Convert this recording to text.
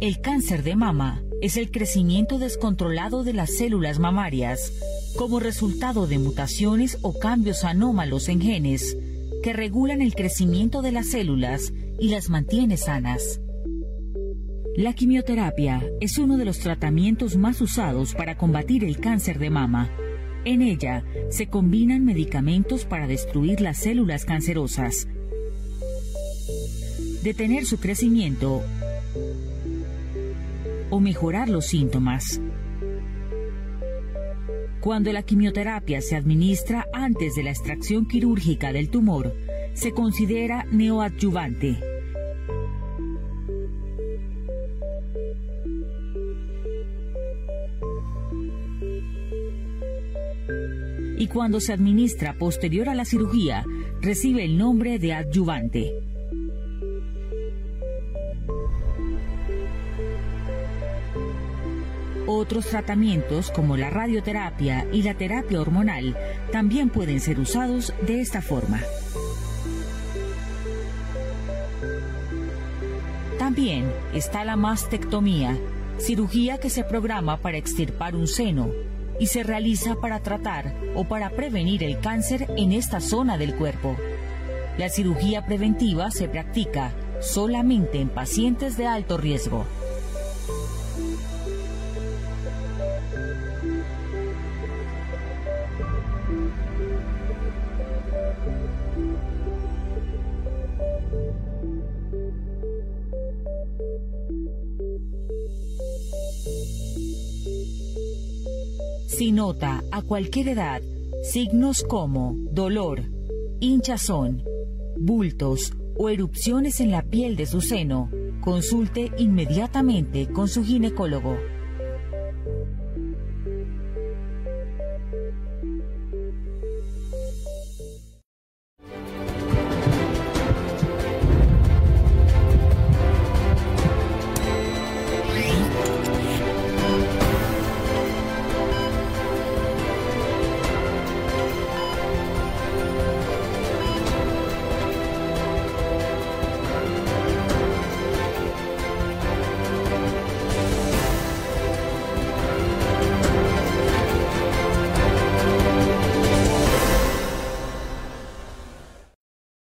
El cáncer de mama es el crecimiento descontrolado de las células mamarias como resultado de mutaciones o cambios anómalos en genes que regulan el crecimiento de las células y las mantiene sanas. La quimioterapia es uno de los tratamientos más usados para combatir el cáncer de mama. En ella se combinan medicamentos para destruir las células cancerosas, detener su crecimiento o mejorar los síntomas. Cuando la quimioterapia se administra antes de la extracción quirúrgica del tumor, se considera neoadyuvante. Y cuando se administra posterior a la cirugía, recibe el nombre de adyuvante. Otros tratamientos como la radioterapia y la terapia hormonal también pueden ser usados de esta forma. También está la mastectomía, cirugía que se programa para extirpar un seno y se realiza para tratar o para prevenir el cáncer en esta zona del cuerpo. La cirugía preventiva se practica solamente en pacientes de alto riesgo. Si nota a cualquier edad signos como dolor, hinchazón, bultos o erupciones en la piel de su seno, consulte inmediatamente con su ginecólogo.